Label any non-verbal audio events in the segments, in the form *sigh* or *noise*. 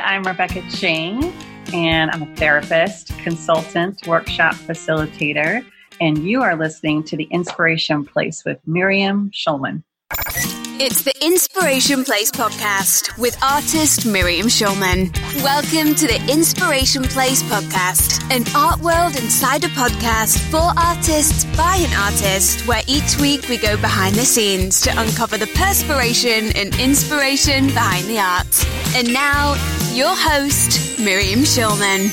I'm Rebecca Ching, and I'm a therapist, consultant, workshop facilitator, and you are listening to the Inspiration Place with Miriam Schulman. It's the Inspiration Place podcast with artist Miriam Schulman. Welcome to the Inspiration Place podcast, an art world insider podcast for artists by an artist, where each week we go behind the scenes to uncover the perspiration and inspiration behind the art. And now, your host, Miriam Schulman.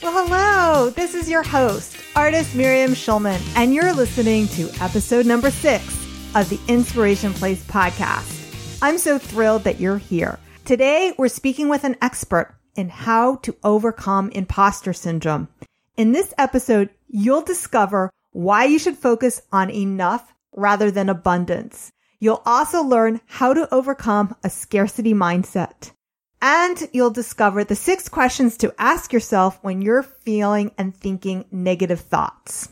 Well, hello. This is your host, artist Miriam Schulman, and you're listening to episode number six of the Inspiration Place podcast. I'm so thrilled that you're here. Today, we're speaking with an expert in how to overcome imposter syndrome. In this episode, you'll discover why you should focus on enough rather than abundance. You'll also learn how to overcome a scarcity mindset. And you'll discover the six questions to ask yourself when you're feeling and thinking negative thoughts.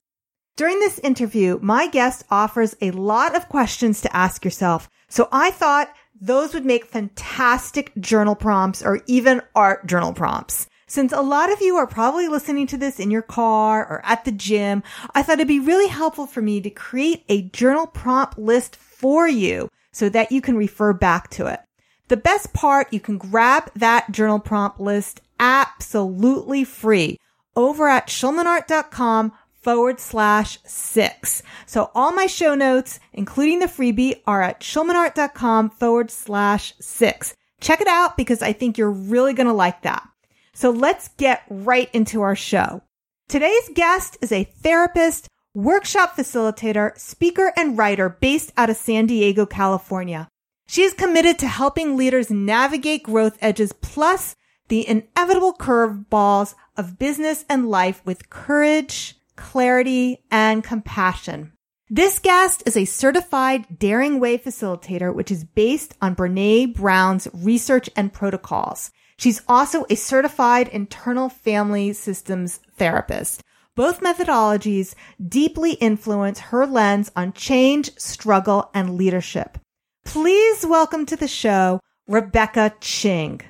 During this interview, my guest offers a lot of questions to ask yourself. So I thought those would make fantastic journal prompts or even art journal prompts. Since a lot of you are probably listening to this in your car or at the gym, I thought it'd be really helpful for me to create a journal prompt list for you so that you can refer back to it. The best part, you can grab that journal prompt list absolutely free over at schulmanart.com forward slash six. So all my show notes, including the freebie, are at schulmanart.com forward slash six. Check it out because I think you're really going to like that. So let's get right into our show. Today's guest is a therapist, workshop facilitator, speaker, and writer based out of San Diego, California. She is committed to helping leaders navigate growth edges plus the inevitable curveballs of business and life with courage, clarity, and compassion. This guest is a certified Daring Way facilitator, which is based on Brene Brown's research and protocols. She's also a certified internal family systems therapist. Both methodologies deeply influence her lens on change, struggle, and leadership. Please welcome to the show, Rebecca Ching.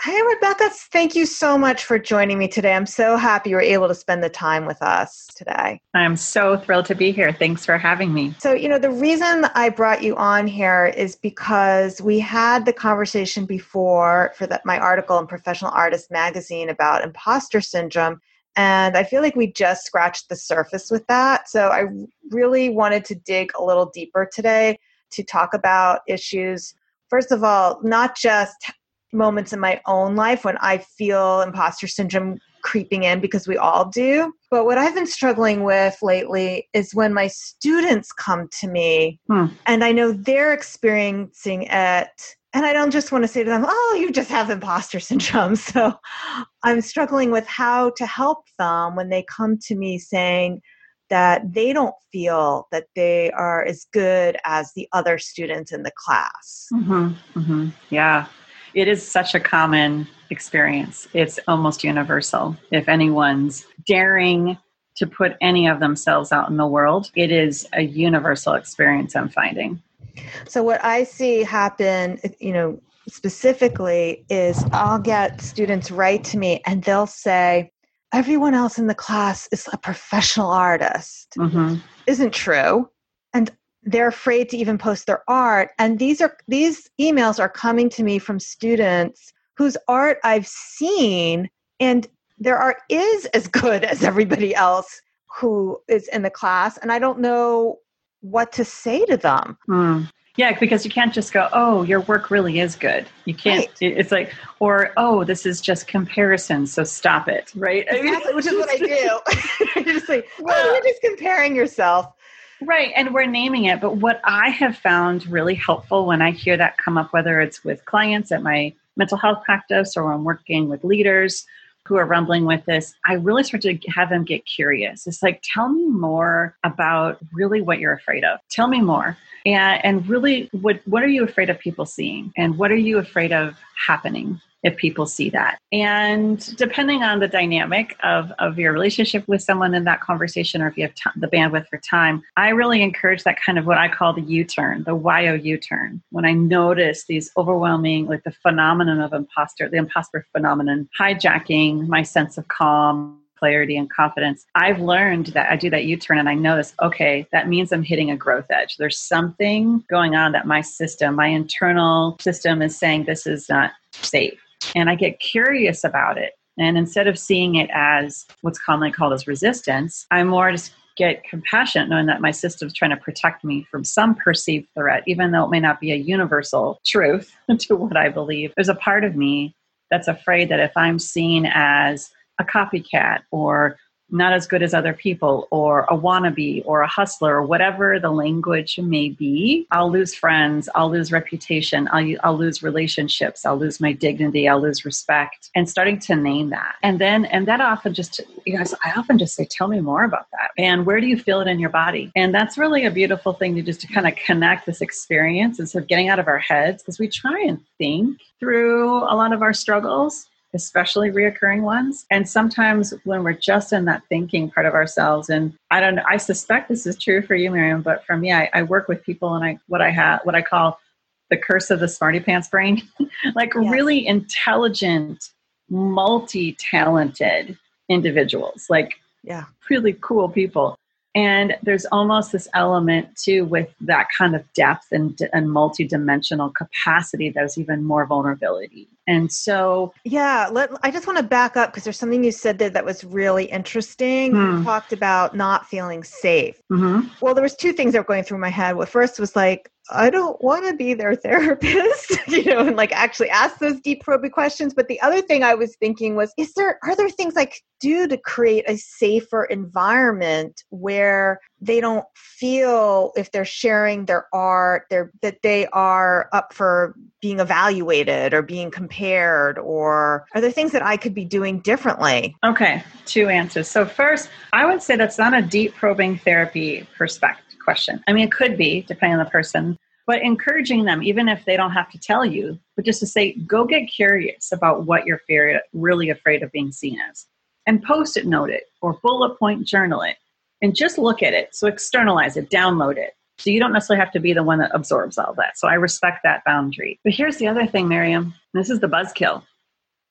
Hey, Rebecca, thank you so much for joining me today. I'm so happy you were able to spend the time with us today. I'm so thrilled to be here. Thanks for having me. So, you know, the reason I brought you on here is because we had the conversation before for that my article in Professional Artist magazine about imposter syndrome. And I feel like we just scratched the surface with that. So I really wanted to dig a little deeper today to talk about issues first of all, not just moments in my own life when I feel imposter syndrome creeping in because we all do. But what I've been struggling with lately is when my students come to me hmm. and I know they're experiencing it. And I don't just want to say to them, oh, you just have imposter syndrome. *laughs* So I'm struggling with how to help them when they come to me saying, that they don't feel that they are as good as the other students in the class. Mm-hmm, mm-hmm. Yeah, it is such a common experience. It's almost universal. If anyone's daring to put any of themselves out in the world, it is a universal experience I'm finding. So, what I see happen, you know, specifically is I'll get students write to me and they'll say, Everyone else in the class is a professional artist. Mm-hmm. Isn't true. And they're afraid to even post their art and these are these emails are coming to me from students whose art I've seen and their art is as *laughs* good as everybody else who is in the class and I don't know what to say to them. Mm. Yeah, because you can't just go, oh, your work really is good. You can't, right. it's like, or, oh, this is just comparison, so stop it, right? Exactly, which is what I do. *laughs* *laughs* you're just like, well, oh, you're just comparing yourself. Right, and we're naming it. But what I have found really helpful when I hear that come up, whether it's with clients at my mental health practice or I'm working with leaders who are rumbling with this, I really start to have them get curious. It's like, tell me more about really what you're afraid of. Tell me more. And, and really, what, what are you afraid of people seeing? And what are you afraid of happening? If people see that. And depending on the dynamic of, of your relationship with someone in that conversation, or if you have t- the bandwidth for time, I really encourage that kind of what I call the U turn, the YO U turn. When I notice these overwhelming, like the phenomenon of imposter, the imposter phenomenon, hijacking my sense of calm, clarity and confidence. I've learned that I do that U turn and I notice, okay, that means I'm hitting a growth edge. There's something going on that my system, my internal system is saying this is not safe and I get curious about it. And instead of seeing it as what's commonly called as resistance, I more just get compassionate knowing that my system's trying to protect me from some perceived threat, even though it may not be a universal truth *laughs* to what I believe. There's a part of me that's afraid that if I'm seen as a copycat or not as good as other people or a wannabe or a hustler or whatever the language may be i'll lose friends i'll lose reputation I'll, I'll lose relationships i'll lose my dignity i'll lose respect and starting to name that. And then and that often just you guys i often just say tell me more about that. And where do you feel it in your body? And that's really a beautiful thing to just to kind of connect this experience instead of getting out of our heads because we try and think through a lot of our struggles especially reoccurring ones. And sometimes when we're just in that thinking part of ourselves, and I don't know, I suspect this is true for you, Miriam, but for me, I, I work with people and I what I have what I call the curse of the smarty pants brain, *laughs* like yes. really intelligent, multi-talented individuals, like yeah, really cool people. And there's almost this element too with that kind of depth and, and multi-dimensional capacity that's even more vulnerability and so, yeah, let, I just want to back up because there's something you said there that was really interesting. Hmm. You talked about not feeling safe. Mm-hmm. Well, there was two things that were going through my head. Well, first was like, I don't want to be their *laughs* therapist, *laughs* you know, and like actually ask those deep probing questions. But the other thing I was thinking was, is there are there things I could do to create a safer environment where they don't feel if they're sharing their art, they're that they are up for being evaluated or being compared, or are there things that I could be doing differently? Okay, two answers. So first, I would say that's not a deep probing therapy perspective question. I mean, it could be, depending on the person, but encouraging them, even if they don't have to tell you, but just to say, go get curious about what you're fear, really afraid of being seen as. And post it note it or bullet point journal it and just look at it. So externalize it, download it. So you don't necessarily have to be the one that absorbs all that. So I respect that boundary. But here's the other thing, Miriam. This is the buzzkill.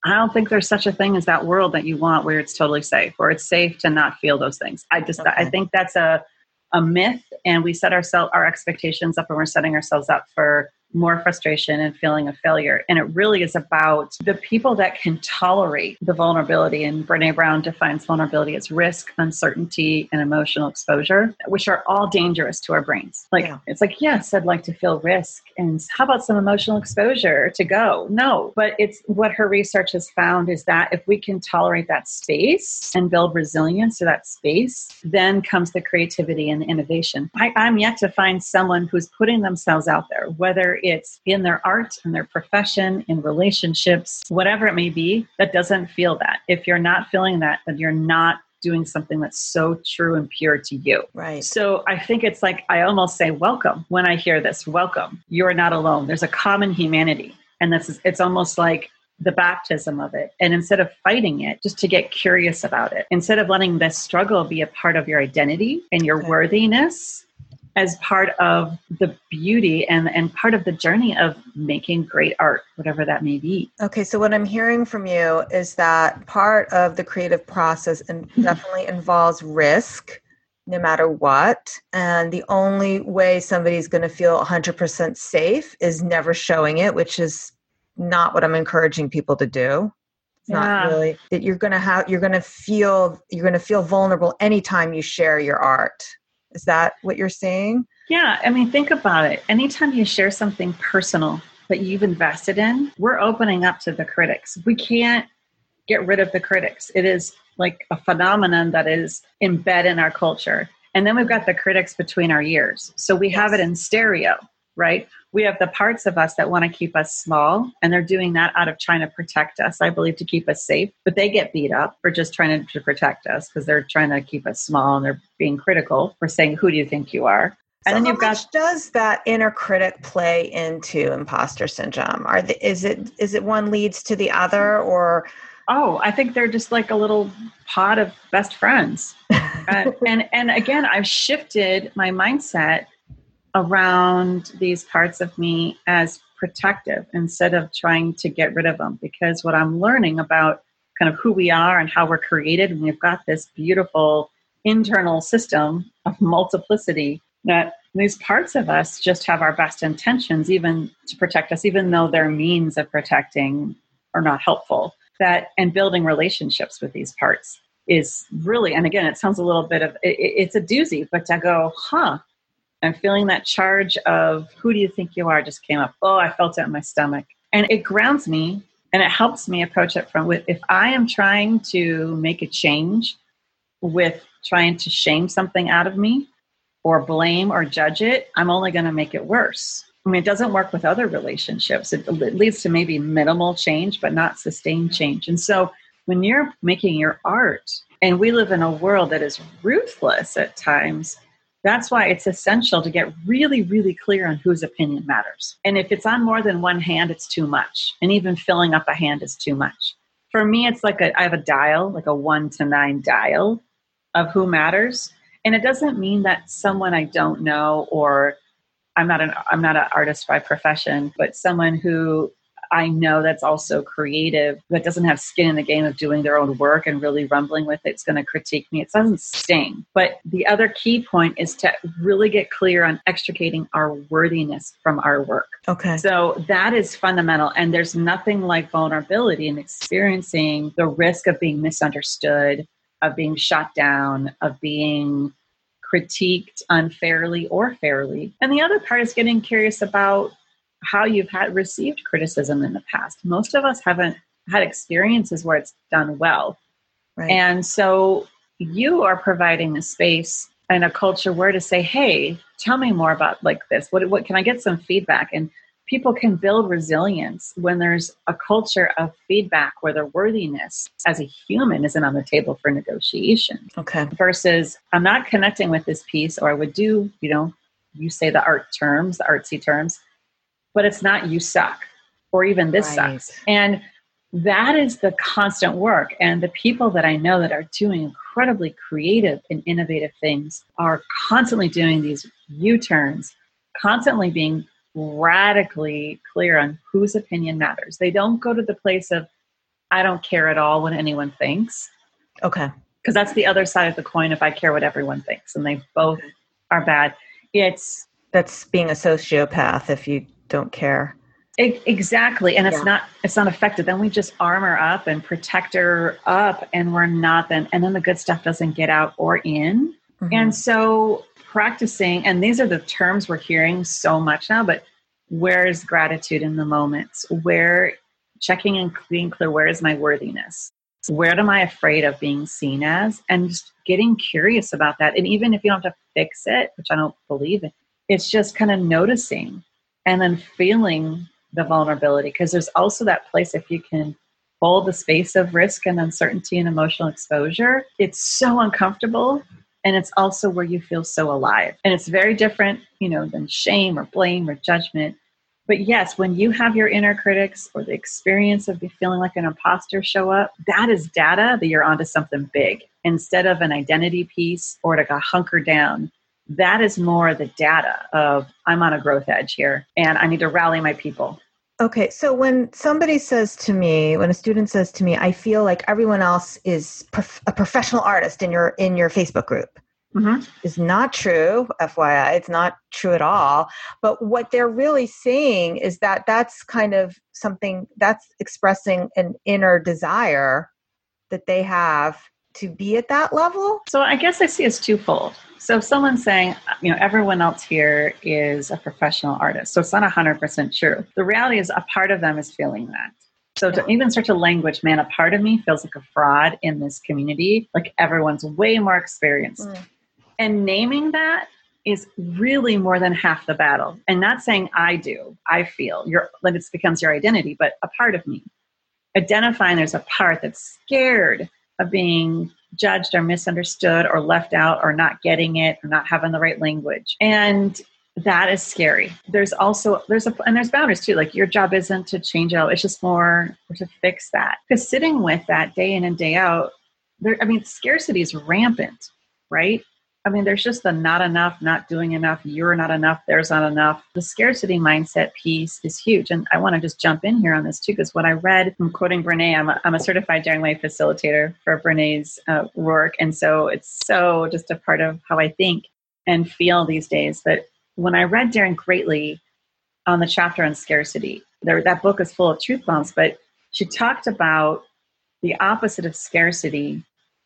I don't think there's such a thing as that world that you want where it's totally safe, where it's safe to not feel those things. I just okay. I think that's a a myth and we set ourselves our expectations up and we're setting ourselves up for more frustration and feeling of failure. And it really is about the people that can tolerate the vulnerability. And Brene Brown defines vulnerability as risk, uncertainty, and emotional exposure, which are all dangerous to our brains. Like, yeah. it's like, yes, I'd like to feel risk. And how about some emotional exposure to go? No. But it's what her research has found is that if we can tolerate that space and build resilience to that space, then comes the creativity and the innovation. I, I'm yet to find someone who's putting themselves out there, whether it's in their art, in their profession, in relationships, whatever it may be, that doesn't feel that. If you're not feeling that, then you're not doing something that's so true and pure to you. Right. So I think it's like I almost say welcome when I hear this. Welcome. You're not alone. There's a common humanity. And this is it's almost like the baptism of it. And instead of fighting it, just to get curious about it. Instead of letting this struggle be a part of your identity and your okay. worthiness, as part of the beauty and, and part of the journey of making great art, whatever that may be. Okay, so what I'm hearing from you is that part of the creative process and *laughs* definitely involves risk no matter what. And the only way somebody's going to feel 100% safe is never showing it, which is not what I'm encouraging people to do. It's yeah. not really that you're going to have you're going to feel you're going to feel vulnerable anytime you share your art. Is that what you're saying? Yeah, I mean, think about it. Anytime you share something personal that you've invested in, we're opening up to the critics. We can't get rid of the critics. It is like a phenomenon that is embedded in our culture. And then we've got the critics between our ears. So we yes. have it in stereo, right? We have the parts of us that want to keep us small, and they're doing that out of trying to protect us, I believe, to keep us safe. But they get beat up for just trying to, to protect us because they're trying to keep us small and they're being critical for saying, Who do you think you are? And so then you've got much does that inner critic play into imposter syndrome? Are the, is it is it one leads to the other, or oh, I think they're just like a little pod of best friends. *laughs* and, and and again, I've shifted my mindset around these parts of me as protective instead of trying to get rid of them. Because what I'm learning about kind of who we are and how we're created and we've got this beautiful internal system of multiplicity that these parts of us just have our best intentions even to protect us even though their means of protecting are not helpful. That and building relationships with these parts is really and again it sounds a little bit of it, it's a doozy but to go huh i'm feeling that charge of who do you think you are? just came up. Oh i felt it in my stomach. And it grounds me and it helps me approach it from with if i am trying to make a change with trying to shame something out of me or blame or judge it i'm only going to make it worse. I mean it doesn't work with other relationships. It, it leads to maybe minimal change but not sustained change. And so when you're making your art and we live in a world that is ruthless at times that's why it's essential to get really, really clear on whose opinion matters. And if it's on more than one hand, it's too much. And even filling up a hand is too much. For me, it's like a, I have a dial, like a one to nine dial of who matters. And it doesn't mean that someone I don't know or I'm not an I'm not an artist by profession, but someone who I know that's also creative, that doesn't have skin in the game of doing their own work and really rumbling with it, it's going to critique me. It doesn't sting. But the other key point is to really get clear on extricating our worthiness from our work. okay? So that is fundamental. And there's nothing like vulnerability and experiencing the risk of being misunderstood, of being shot down, of being critiqued unfairly or fairly. And the other part is getting curious about how you've had received criticism in the past. Most of us haven't had experiences where it's done well. Right. And so you are providing a space and a culture where to say, hey, tell me more about like this. What, what can I get some feedback? And people can build resilience when there's a culture of feedback where their worthiness as a human isn't on the table for negotiation okay. versus I'm not connecting with this piece, or I would do, you know, you say the art terms, the artsy terms, but it's not you suck, or even this Right. sucks. And that is the constant work. And the people that I know that are doing incredibly creative and innovative things are constantly doing these U turns, constantly being radically clear on whose opinion matters. They don't go to the place of, I don't care at all what anyone thinks Okay. because that's the other side of the coin if I care what everyone thinks, and they both are bad. It's That's being a sociopath if you don't care. exactly, and it's Yeah. not it's not effective. Then we just armor up and protect her up, and we're not then, and then the good stuff doesn't get out or in. Mhm. And so practicing, and these are the terms we're hearing so much now, but where is gratitude in the moments? Where checking and being clear, where is my worthiness? Where am I afraid of being seen as? And just getting curious about that. And even if you don't have to fix it, which I don't believe in, it's just kind of noticing and then feeling the vulnerability. Because there's also that place if you can hold the space of risk and uncertainty and emotional exposure, it's so uncomfortable and it's also where you feel so alive and it's very different you know than shame or blame or judgment but yes when you have your inner critics or the experience of feeling like an imposter show up that is data that you're onto something big instead of an identity piece or to hunker down that is more the data of i'm on a growth edge here and i need to rally my people Okay, so when somebody says to me, when a student says to me, I feel like everyone else is prof- a professional artist in your in your Facebook group, Mhm. is not true. FYI, it's not true at all. But what they're really saying is that that's kind of something that's expressing an inner desire that they have to be at that level. So I guess I see it's twofold. So if someone's saying, you know, everyone else here is a professional artist, so it's not 100% true. The reality is a part of them is feeling that. So to even start to language, man, a part of me feels like a fraud in this community. Like everyone's way more experienced. Mm. And naming that is really more than half the battle. And not saying I do, I feel, your like it becomes your identity, but a part of me. Identifying there's a part that's scared of being judged or misunderstood or left out or not getting it or not having the right language. And that is scary. There's also there's a and there's boundaries too. Like your job isn't to change it. all. It's just more to fix that. Because sitting with that day in and day out, there. I mean, scarcity is rampant, right? I mean, there's just the not enough, not doing enough, you're not enough, there's not enough. The scarcity mindset piece is huge. And I want to just jump in here on this too, because what I read, I'm quoting Brene, I'm a, I'm a certified Daring Way facilitator for Brene's uh, work. And so it's so just a part of how I think and feel these days. But when I read Daring Greatly on the chapter on scarcity, there, that book is full of truth bombs, but she talked about the opposite of scarcity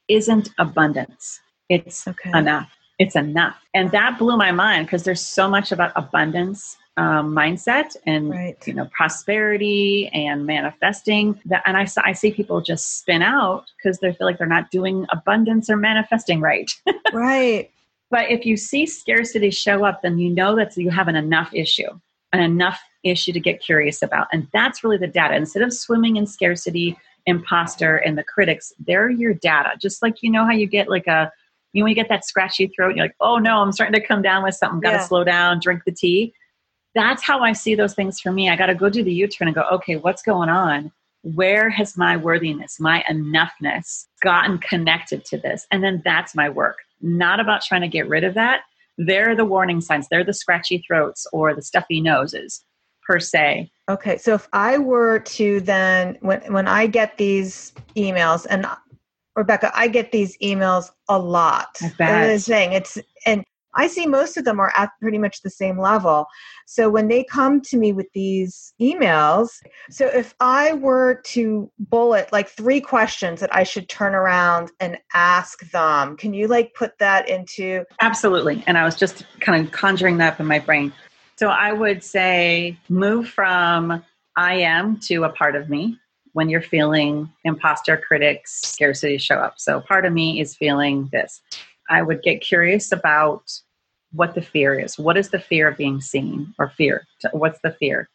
isn't abundance it's okay. enough. It's enough. And that blew my mind because there's so much about abundance um, mindset and right. you know prosperity and manifesting that and I, I see people just spin out because they feel like they're not doing abundance or manifesting right *laughs* right but if you see scarcity show up then you know that you have an enough issue an enough issue to get curious about and that's really the data instead of swimming in scarcity imposter and the critics they're your data just like you know how you get like a you know, when you get that scratchy throat, you're like, oh no, I'm starting to come down with something. Got to yeah. slow down, drink the tea. That's how I see those things for me. I got to go do the U turn and go, okay, what's going on? Where has my worthiness, my enoughness gotten connected to this? And then that's my work. Not about trying to get rid of that. They're the warning signs, they're the scratchy throats or the stuffy noses per se. Okay, so if I were to then when when I get these emails and Rebecca, I get these emails a lot. The thing it's and I see most of them are at pretty much the same level. So when they come to me with these emails, so if I were to bullet like three questions that I should turn around and ask them, can you like put that into Absolutely. And I was just kind of conjuring that up in my brain. So I would say move from I am to a part of me when you're feeling imposter critics scarcity show up. So part of me is feeling this. I would get curious about what the fear is. What is the fear of being seen or fear? What's the fear?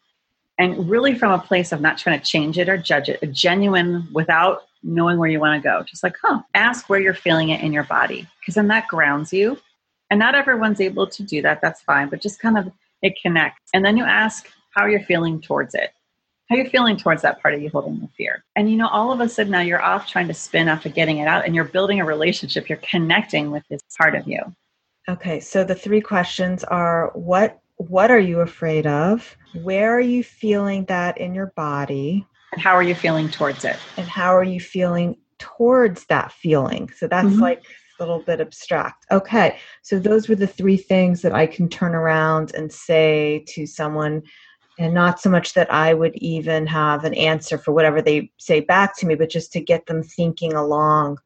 And really from a place of not trying to change it or judge it a genuine without knowing where you want to go. Just like huh ask where you're feeling it in your body because then that grounds you. And not everyone's able to do that that's fine but just kind of it connects. And then you ask how you're feeling towards it how are you feeling towards that part of you holding the fear? And you know, all of a sudden now you're off trying to spin off after getting it out and you're building a relationship. You're connecting with this part of you. Okay, so the three questions are what what are you afraid of? Where are you feeling that in your body? And how are you feeling towards it? And how are you feeling towards that feeling? So that's mm-hmm. like a little bit abstract. Okay, so those were the three things that I can turn around and say to someone and not so much that I would even have an answer for whatever they say back to me, but just to get them thinking along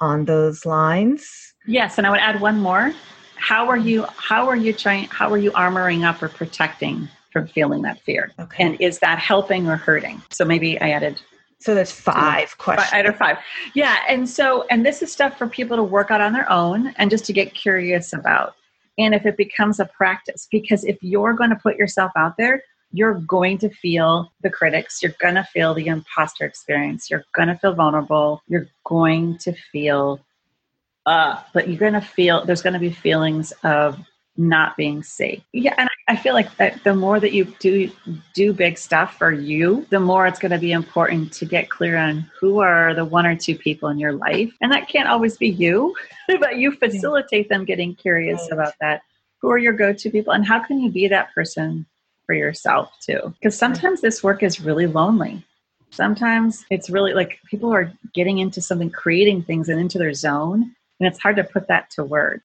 on those lines. Yes, and I would add one more. How are you how are you trying how are you armoring up or protecting from feeling that fear? Okay. And is that helping or hurting? So maybe I added so there's five questions. I added five. Yeah. And so and this is stuff for people to work out on their own and just to get curious about. And if it becomes a practice, because if you're going to put yourself out there, you're going to feel the critics. You're going to feel the imposter experience. You're going to feel vulnerable. You're going to feel, uh, but you're going to feel, there's going to be feelings of not being safe. Yeah. And I feel like that the more that you do, do big stuff for you, the more it's going to be important to get clear on who are the one or two people in your life. And that can't always be you, *laughs* but you facilitate them getting curious right. about that. Who are your go to people and how can you be that person for yourself too. Because sometimes this work is really lonely. Sometimes it's really like people are getting into something, creating things and into their zone, and it's hard to put that to word.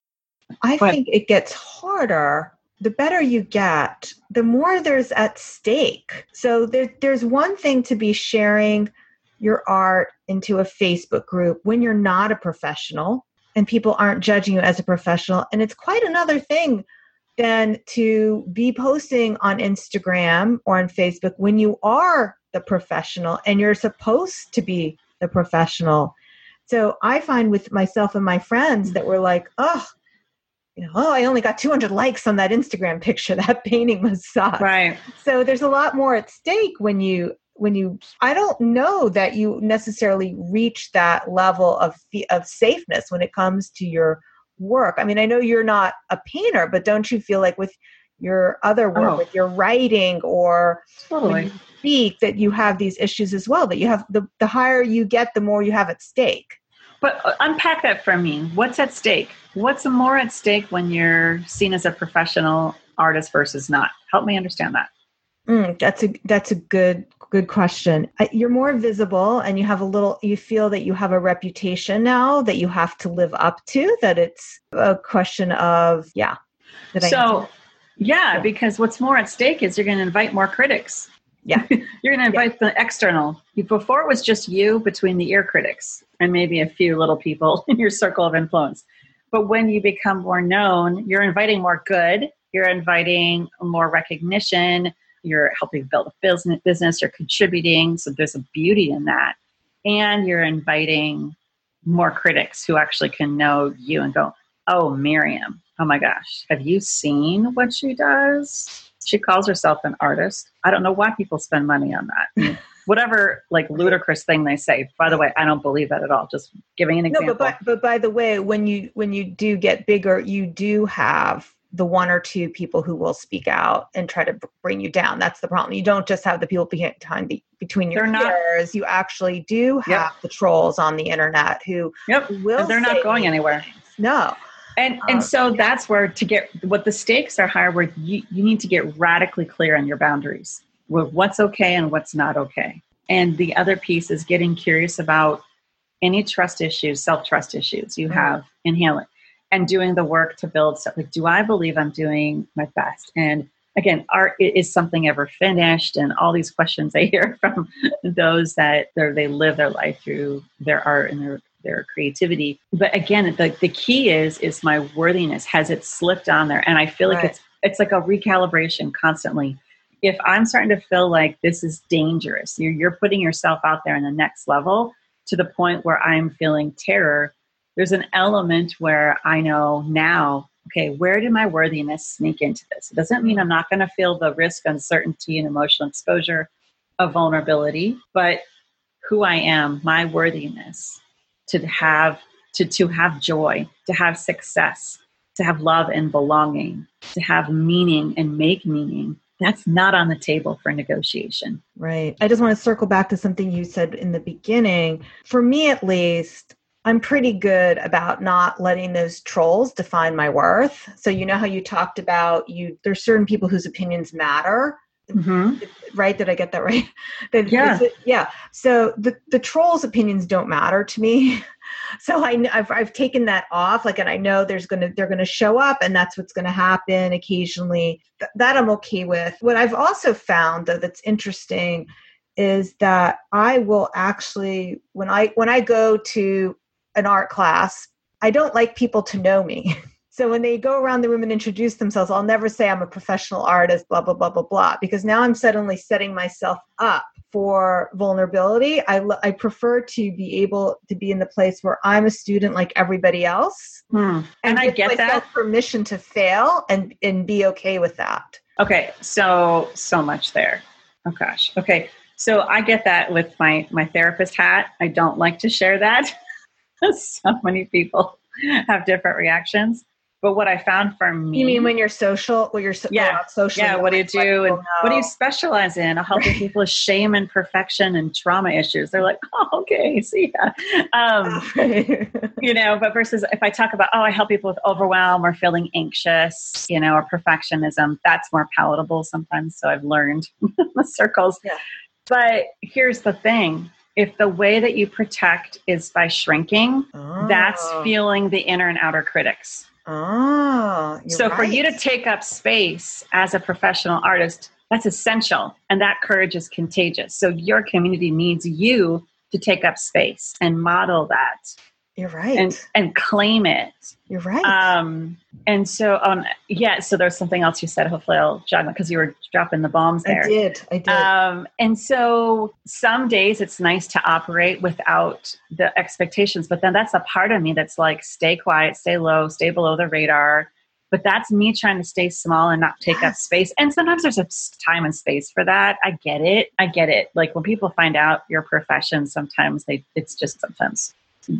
I but, think it gets harder. The better you get, the more there's at stake. So there, there's one thing to be sharing your art into a Facebook group when you're not a professional and people aren't judging you as a professional. And it's quite another thing than to be posting on Instagram or on Facebook when you are the professional and you're supposed to be the professional. So I find with myself and my friends that we're like, oh, you know, oh, I only got 200 likes on that Instagram picture. *laughs* That painting was suck. Right. So there's a lot more at stake when you when you i don't know that you necessarily reach that level of of safeness when it comes to your work i mean i know you're not a painter but don't you feel like with your other work Oh. with your writing or when Totally. you speak that you have these issues as well that you have the, the higher you get the more you have at stake But uh, unpack that for me. What's at stake? What's more at stake when you're seen as a professional artist versus not? Help me understand that. Mm, that's a that's a good good question. You're more visible, and you have a little. You feel that you have a reputation now that you have to live up to. That it's a question of yeah. So, yeah, Yeah. because what's more at stake is you're going to invite more critics. Yeah. *laughs* you're going to invite the external. Before it was just you between the ear critics and maybe a few little people *laughs* in your circle of influence. But when you become more known, you're inviting more good, you're inviting more recognition, you're helping build a business, business you're contributing. So there's a beauty in that. And you're inviting more critics who actually can know you and go, oh, Miriam, oh my gosh, have you seen what she does? She calls herself an artist. I don't know why people spend money on that. *laughs* Whatever like ludicrous thing they say. By the way, I don't believe that at all. Just giving an example. no, but by, but by the way, when you when you do get bigger, you do have the one or two people who will speak out and try to bring you down. That's the problem. You don't just have the people behind the between your They're not- ears. You actually do have Yep. the trolls on the internet who yep. will. they're not going anywhere. things. No. And Uh, and so that's where to get what the stakes are higher where you, you need to get radically clear on your boundaries with what's okay and what's not okay. And the other piece is getting curious about any trust issues, self trust issues you Mhm. have, inhale it, and doing the work to build stuff. Like, do I believe I'm doing my best? And again, art is something ever finished? And all these questions I hear *laughs* from those that they live their life through their art and their their creativity. But again, the, the key is is my worthiness. Has it slipped on there? And I feel like Right. it's it's like a recalibration constantly. If I'm starting to feel like this is dangerous, you're, you're putting yourself out there in the next level to the point where I'm feeling terror. There's an element where I know now, okay, where did my worthiness sneak into this? It doesn't mean I'm not going to feel the risk, uncertainty, and emotional exposure of vulnerability, but who I am, my worthiness to have to, to have joy, to have success, to have love and belonging, to have meaning and make meaning. That's not on the table for negotiation. Right. I just want to circle back to something you said in the beginning. For me, at least, I'm pretty good about not letting those trolls define my worth. So you know how you talked about you there's certain people whose opinions matter, Mm-hmm. right? Did I get that right? *laughs* That- Yeah. it- yeah. So the the trolls' opinions don't matter to me. *laughs* So I, I've, I've taken that off. Like, and I know there's gonna they're gonna show up, and that's what's gonna happen occasionally. Th- that I'm okay with. What I've also found though that's interesting is that I will actually when I when I go to an art class, I don't like people to know me. *laughs* So when they go around the room and introduce themselves, I'll never say I'm a professional artist, blah blah blah blah blah, because now I'm suddenly setting myself up for vulnerability. I I prefer to be able to be in the place where I'm a student like everybody else, Hmm. And I get that. permission to fail and and be okay with that. Okay, so so much there. Oh gosh. Okay, so I get that with my my therapist hat. I don't like to share that. *laughs* *laughs* so many people have different reactions. But what I found for me, You mean when you're social? When you're so, Yeah. socially? yeah, what do you do, and what do you specialize in? Helping *laughs* people with shame and perfection and trauma issues. They're like, *laughs* oh, okay, see ya. Um, you know but versus if i talk about oh i help people with overwhelm or feeling anxious you know or perfectionism that's more palatable sometimes so i've learned the circles Yeah. but here's the thing if the way that you protect is by shrinking that's Oh. feeling the inner and outer critics. Oh, so for you to take up space as a professional artist that's essential and that courage is contagious. So your community needs you to take up space and model that you're right. and and claim it you're right. um and so um yeah so there's something else you said hopefully i'll jog because you were dropping the bombs there. I did. I did. um and so some days it's nice to operate without the expectations but then that's a part of me that's like stay quiet stay low stay below the radar But that's me trying to stay small and not take yes. up space. And sometimes there's a time and space for that. I get it. I get it. Like when people find out your profession, sometimes they it's just sometimes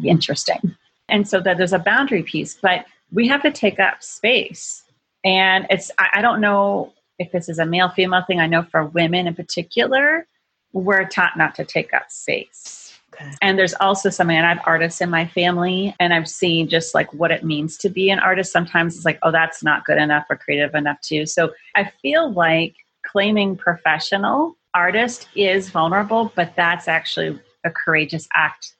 interesting. And so that there's a boundary piece, but we have to take up space. And it's I, I don't know if this is a male female thing. I know for women in particular, we're taught not to take up space Okay. And there's also something, and I have artists in my family, and I've seen just like what it means to be an artist. Sometimes it's like, oh, that's not good enough or creative enough too. So I feel like claiming professional artist is vulnerable, but that's actually a courageous act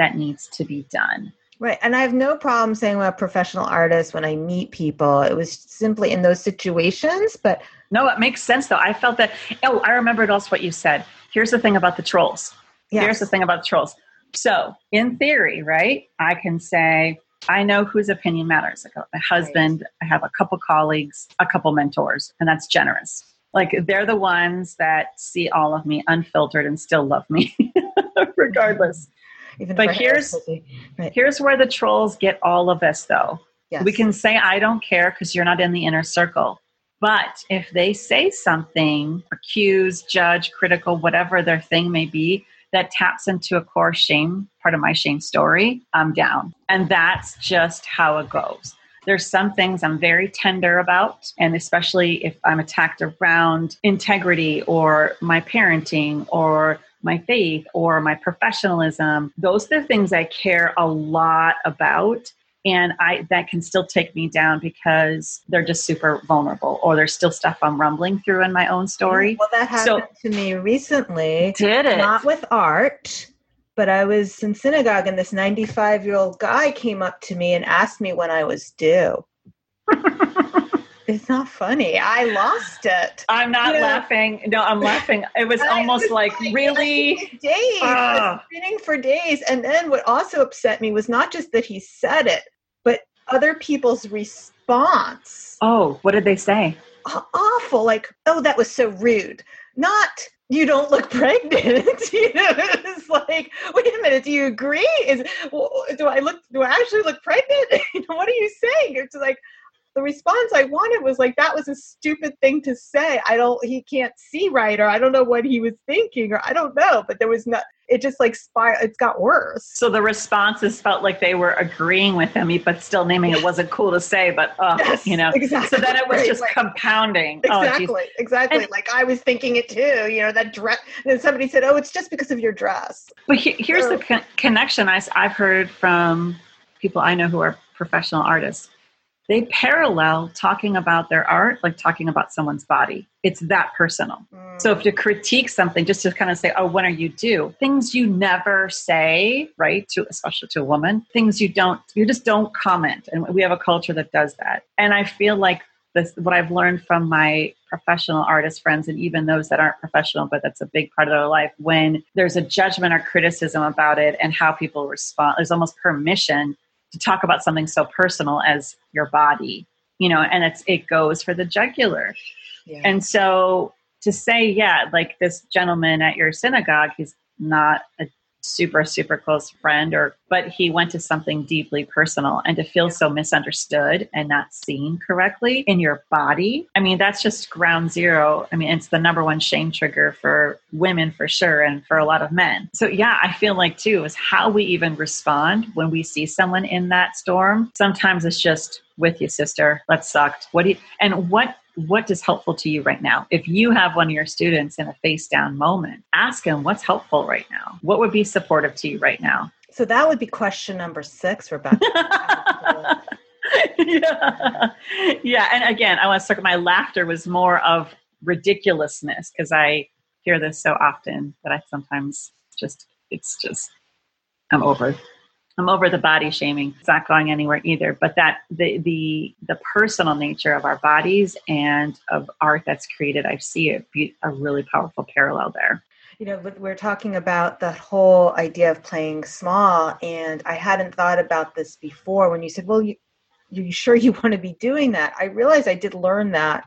that needs to be done. Right. And I have no problem saying I'm a professional artist when I meet people. It was simply in those situations, but. No, it makes sense though. I felt that. Oh, I remembered also what you said. Here's the thing about the trolls Yes. Here's the thing about the trolls. So, in theory, right, I can say, I know whose opinion matters. I got my husband, right. I have a couple colleagues, a couple mentors, and that's generous. Like they're the ones that see all of me unfiltered and still love me, *laughs* regardless. Even but here's right. here's where the trolls get all of us, though. Yes. We can say I don't care because you're not in the inner circle. But if they say something, accuse, judge, critical, whatever their thing may be, that taps into a core shame, part of my shame story, I'm down. And that's just how it goes. There's some things I'm very tender about, and especially if I'm attacked around integrity or my parenting or my faith or my professionalism. Those are the things I care a lot about. And i that can still take me down because they're just super vulnerable or there's still stuff i'm rumbling through in my own story. Well that happened so, to me recently. Did it? Not with art but i was in synagogue and this 95 year old guy came up to me and asked me when i was due *laughs* it's not funny. I lost it. I'm not you laughing. No, I'm *laughs* laughing. It was almost was like, like, really days. Uh, spinning for days. And then what also upset me was not just that he said it, but other people's response. Oh, what did they say? Awful. Like, oh, that was so rude. Not you don't look *laughs* pregnant. *laughs* you know, it's like, wait a minute, do you agree? Is do I look? Do I actually look pregnant? what are you saying? It's like, the response I wanted was like, that was a stupid thing to say. I don't, he can't see right, or I don't know what he was thinking, or I don't know. But there was not, it just like spir- it's got worse. So the responses felt like they were agreeing with him, but still naming it wasn't cool to say, but, uh, yes, you know. Exactly. So then it was just compounding. Oh, exactly. Oh, exactly. And, like I was thinking it too, you know, that dress. And somebody said, oh, it's just because of your dress. But he, here's so, the con- connection I, I've heard from people I know who are professional artists they parallel talking about their art like talking about someone's body. It's that personal. Mm. So if to critique something, just to kind of say, oh, when are you due? Things you never say, right? To especially to a woman, things you don't, you just don't comment. And we have a culture that does that. And I feel like this, what I've learned from my professional artist friends and even those that aren't professional, but that's a big part of their life, when there's a judgment or criticism about it and how people respond, there's almost permission to talk about something so personal as your body you know and it's it goes for the jugular yeah. and so to say yeah like this gentleman at your synagogue he's not a super super close friend or but he went to something deeply personal and to feel so misunderstood and not seen correctly in your body. I mean that's just ground zero. I mean it's the number one shame trigger for women for sure and for a lot of men. So yeah i feel like too is how we even respond when we see someone in that storm. Sometimes it's just with you sister. That sucked what do you and what what is helpful to you right now? If you have one of your students in a face down moment, ask them what's helpful right now. What would be supportive to you right now? So that would be question number six, Rebecca. *laughs* yeah. yeah. And again, I want to circle my laughter was more of ridiculousness because I hear this so often that I sometimes just, it's just, I'm over I'm over the body shaming. It's not going anywhere either. But that the the the personal nature of our bodies and of art that's created, I see it be a really powerful parallel there. You know, we're talking about the whole idea of playing small, and I hadn't thought about this before. When you said, "Well, you, you sure you want to be doing that?" I realized I did learn that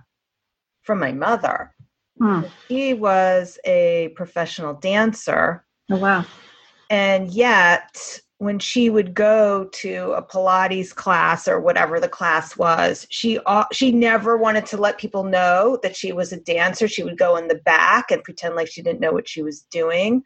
from my mother. Hmm. He was a professional dancer. Oh wow! And yet, when she would go to a Pilates class or whatever the class was, she she never wanted to let people know that she was a dancer. She would go in the back and pretend like she didn't know what she was doing.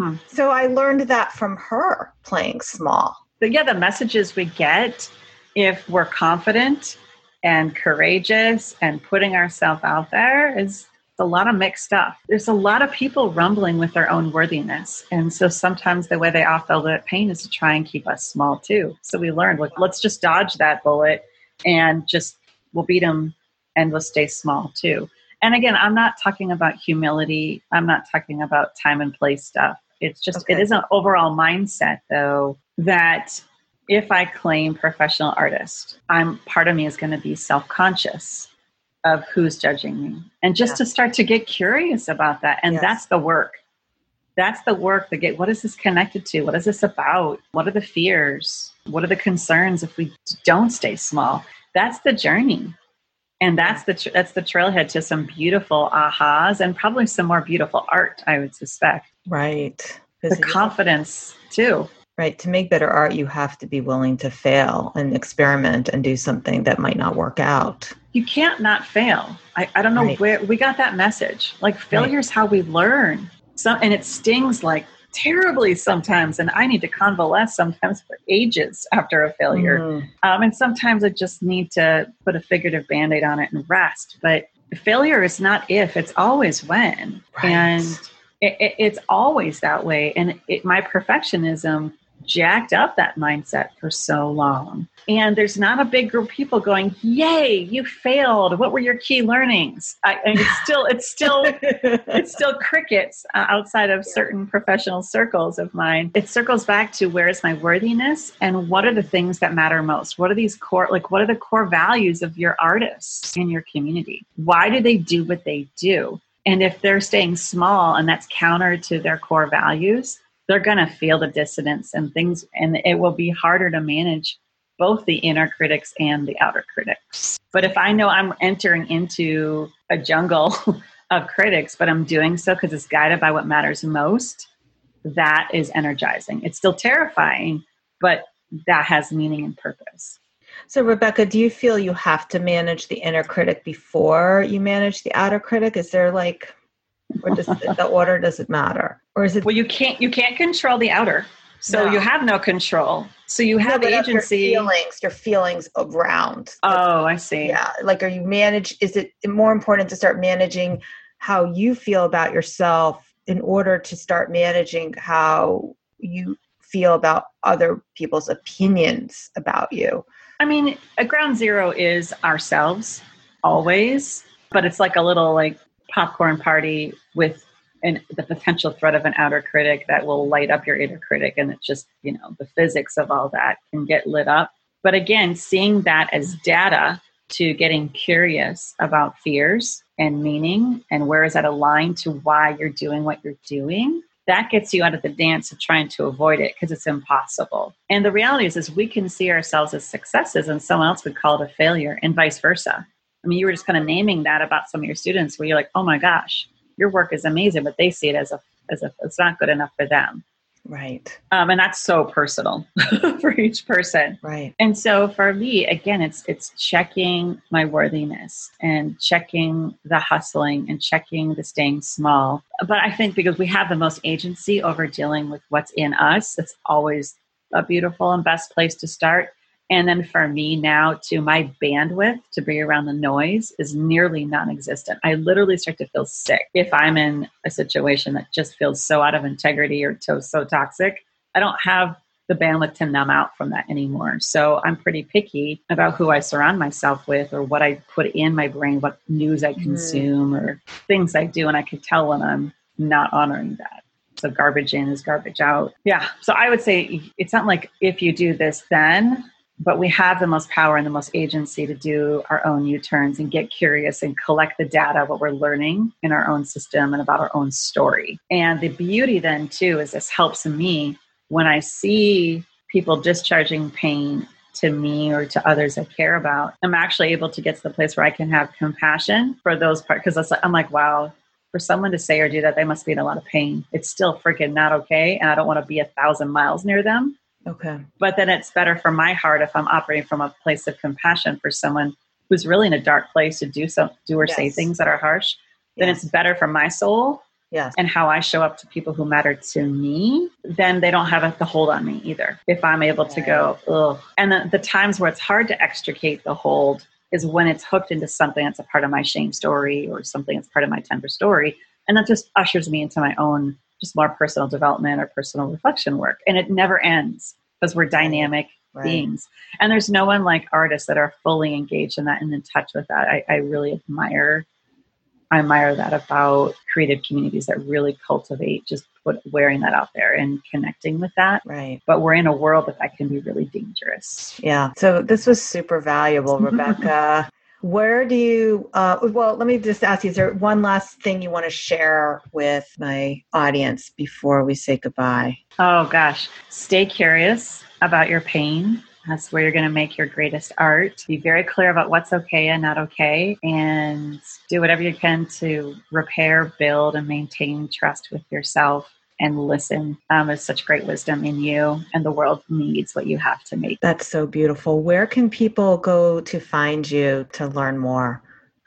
Hmm. So I learned that from her playing small. But yeah, the messages we get if we're confident and courageous and putting ourselves out there is a lot of mixed stuff. There's a lot of people rumbling with their own worthiness. And so sometimes the way they offload that pain is to try and keep us small too. So we learned, like, let's just dodge that bullet and just we'll beat them and we'll stay small too. And again, I'm not talking about humility. I'm not talking about time and place stuff. It's just, okay. it is an overall mindset though that if I claim professional artist, I'm part of me is going to be self conscious of who's judging me. And just yeah. to start to get curious about that. And yes. that's the work. That's the work to get what is this connected to? What is this about? What are the fears? What are the concerns if we don't stay small? That's the journey. And that's the that's the trailhead to some beautiful ahas and probably some more beautiful art i would suspect. Right. The confidence too Right. To make better art, you have to be willing to fail and experiment and do something that might not work out. You can't not fail. I, I don't know right. where we got that message. Like failure is right. how we learn. So, and it stings like terribly sometimes. And I need to convalesce sometimes for ages after a failure. Mm. Um, and sometimes I just need to put a figurative band aid on it and rest. But failure is not if, it's always when. Right. And it, it, it's always that way. And it, my perfectionism jacked up that mindset for so long. And there's not a big group of people going, "Yay, you failed! What were your key learnings?" I, it's still, it's still, *laughs* it's still crickets uh, outside of certain professional circles of mine. It circles back to where is my worthiness and what are the things that matter most? What are these core, like, what are the core values of your artists in your community? Why do they do what they do? And if they're staying small and that's counter to their core values, they're going to feel the dissonance and things, and it will be harder to manage both the inner critics and the outer critics. But if I know I'm entering into a jungle *laughs* of critics, but I'm doing so because it's guided by what matters most, that is energizing. It's still terrifying, but that has meaning and purpose. So, Rebecca, do you feel you have to manage the inner critic before you manage the outer critic? Is there like or does the order does it matter? Or is it well you can't you can't control the outer. So no. you have no control. So you have no, agency your feelings your feelings around. Oh i see. Yeah like are you manage is it more important to start managing how you feel about yourself in order to start managing how you feel about other people's opinions about you? I mean a ground zero is ourselves always but it's like a little like popcorn party with the potential threat of an outer critic that will light up your inner critic and it's just you know the physics of all that can get lit up. But again seeing that as data to getting curious about fears and meaning and where is that aligned to why you're doing what you're doing that gets you out of the dance of trying to avoid it because it's impossible. And the reality is is we can see ourselves as successes and someone else would call it a failure and vice versa I mean, you were just kind of naming that about some of your students where you're like, oh my gosh, your work is amazing, but they see it as a as a it's not good enough for them. Right. Um, and that's so personal *laughs* for each person. Right. And so for me, again, it's it's checking my worthiness and checking the hustling and checking the staying small. But I think because we have the most agency over dealing with what's in us, it's always a beautiful and best place to start. And then for me now, to my bandwidth to be around the noise is nearly non existent. I literally start to feel sick if I'm in a situation that just feels so out of integrity or so, so toxic. I don't have the bandwidth to numb out from that anymore. So I'm pretty picky about who I surround myself with or what I put in my brain, what news I mm-hmm. consume mm. or things I do. And I can tell when I'm not honoring that. So garbage in is garbage out. Yeah. So I would say it's not like if you do this, then but we have the most power and the most agency to do our own u-turns and get curious and collect the data what we're learning in our own system and about our own story. And the beauty then too is this helps me when i see people discharging pain to me or to others i care about i'm actually able to get to the place where i can have compassion for those parts because i'm like wow for someone to say or do that they must be in a lot of pain. It's still freaking not okay and i don't want to be a thousand miles near them Okay. But then it's better for my heart if I'm operating from a place of compassion for someone who's really in a dark place to do some do or yes. say things that are harsh. Then it's better for my soul yes. and how I show up to people who matter to me, then they don't have the hold on me either. If I'm able to go, ugh. And the, the times where it's hard to extricate the hold is when it's hooked into something that's a part of my shame story or something that's part of my tender story. And that just ushers me into my own just more personal development or personal reflection work. And it never ends because we're dynamic right. beings. And there's no one like artists that are fully engaged in that and in touch with that. I, I really admire I admire that about creative communities that really cultivate just put, wearing that out there and connecting with that. Right. But we're in a world that that can be really dangerous. Yeah. So this was super valuable, *laughs* Rebecca. Where do you, uh, well, let me just ask you, is there one last thing you want to share with my audience before we say goodbye? Oh, gosh. Stay curious about your pain. That's where you're going to make your greatest art. Be very clear about what's okay and not okay, and do whatever you can to repair, build, and maintain trust with yourself and listen. Um, there's such great wisdom in you, and the world needs what you have to make. That's so beautiful. Where can people go to find you to learn more?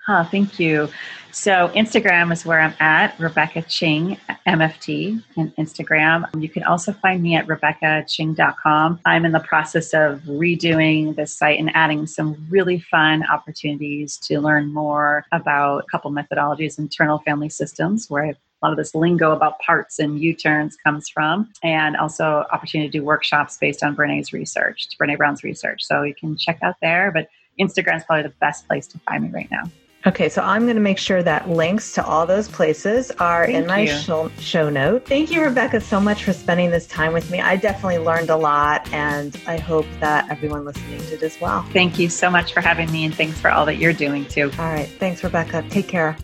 Huh, thank you. So Instagram is where I'm at, Rebecca Ching, MFT, and Instagram. You can also find me at RebeccaChing.com. I'm in the process of redoing the site and adding some really fun opportunities to learn more about a couple methodologies, internal family systems, where a lot of this lingo about parts and U-turns comes from, and also opportunity to do workshops based on Brene's research, Brene Brown's research. So you can check out there, but Instagram is probably the best place to find me right now. Okay, so I'm going to make sure that links to all those places are Thank in my show, show note. Thank you, Rebecca, so much for spending this time with me. I definitely learned a lot, and I hope that everyone listening did as well. Thank you so much for having me, and thanks for all that you're doing too. All right, thanks, Rebecca. Take care.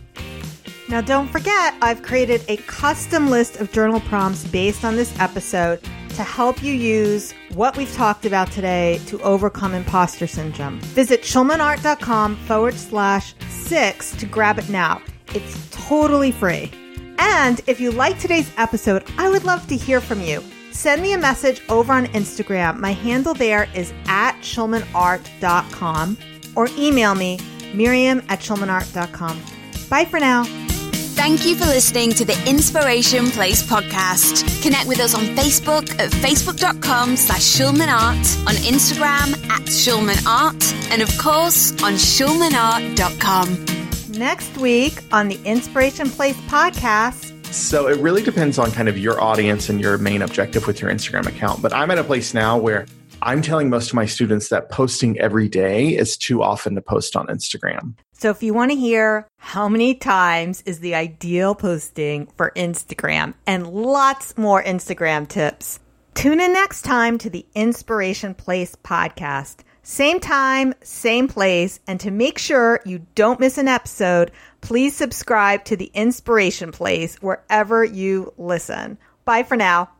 Now, don't forget, I've created a custom list of journal prompts based on this episode to help you use what we've talked about today to overcome imposter syndrome. Visit schulmanart.com forward slash six to grab it now. It's totally free. And if you like today's episode, I would love to hear from you. Send me a message over on Instagram. My handle there is at schulmanart.com or email me, miriam at schulmanart.com. Bye for now. Thank you for listening to the Inspiration Place podcast. Connect with us on Facebook at facebook.com slash schulmanart, on Instagram at schulmanart, and of course on schulmanart.com. Next week on the Inspiration Place podcast, so it really depends on kind of your audience and your main objective with your Instagram account. But I'm at a place now where I'm telling most of my students that posting every day is too often to post on Instagram. So if you want to hear how many times is the ideal posting for Instagram and lots more Instagram tips, tune in next time to the Inspiration Place podcast. Same time, same place. And to make sure you don't miss an episode, please subscribe to the Inspiration Place wherever you listen. Bye for now.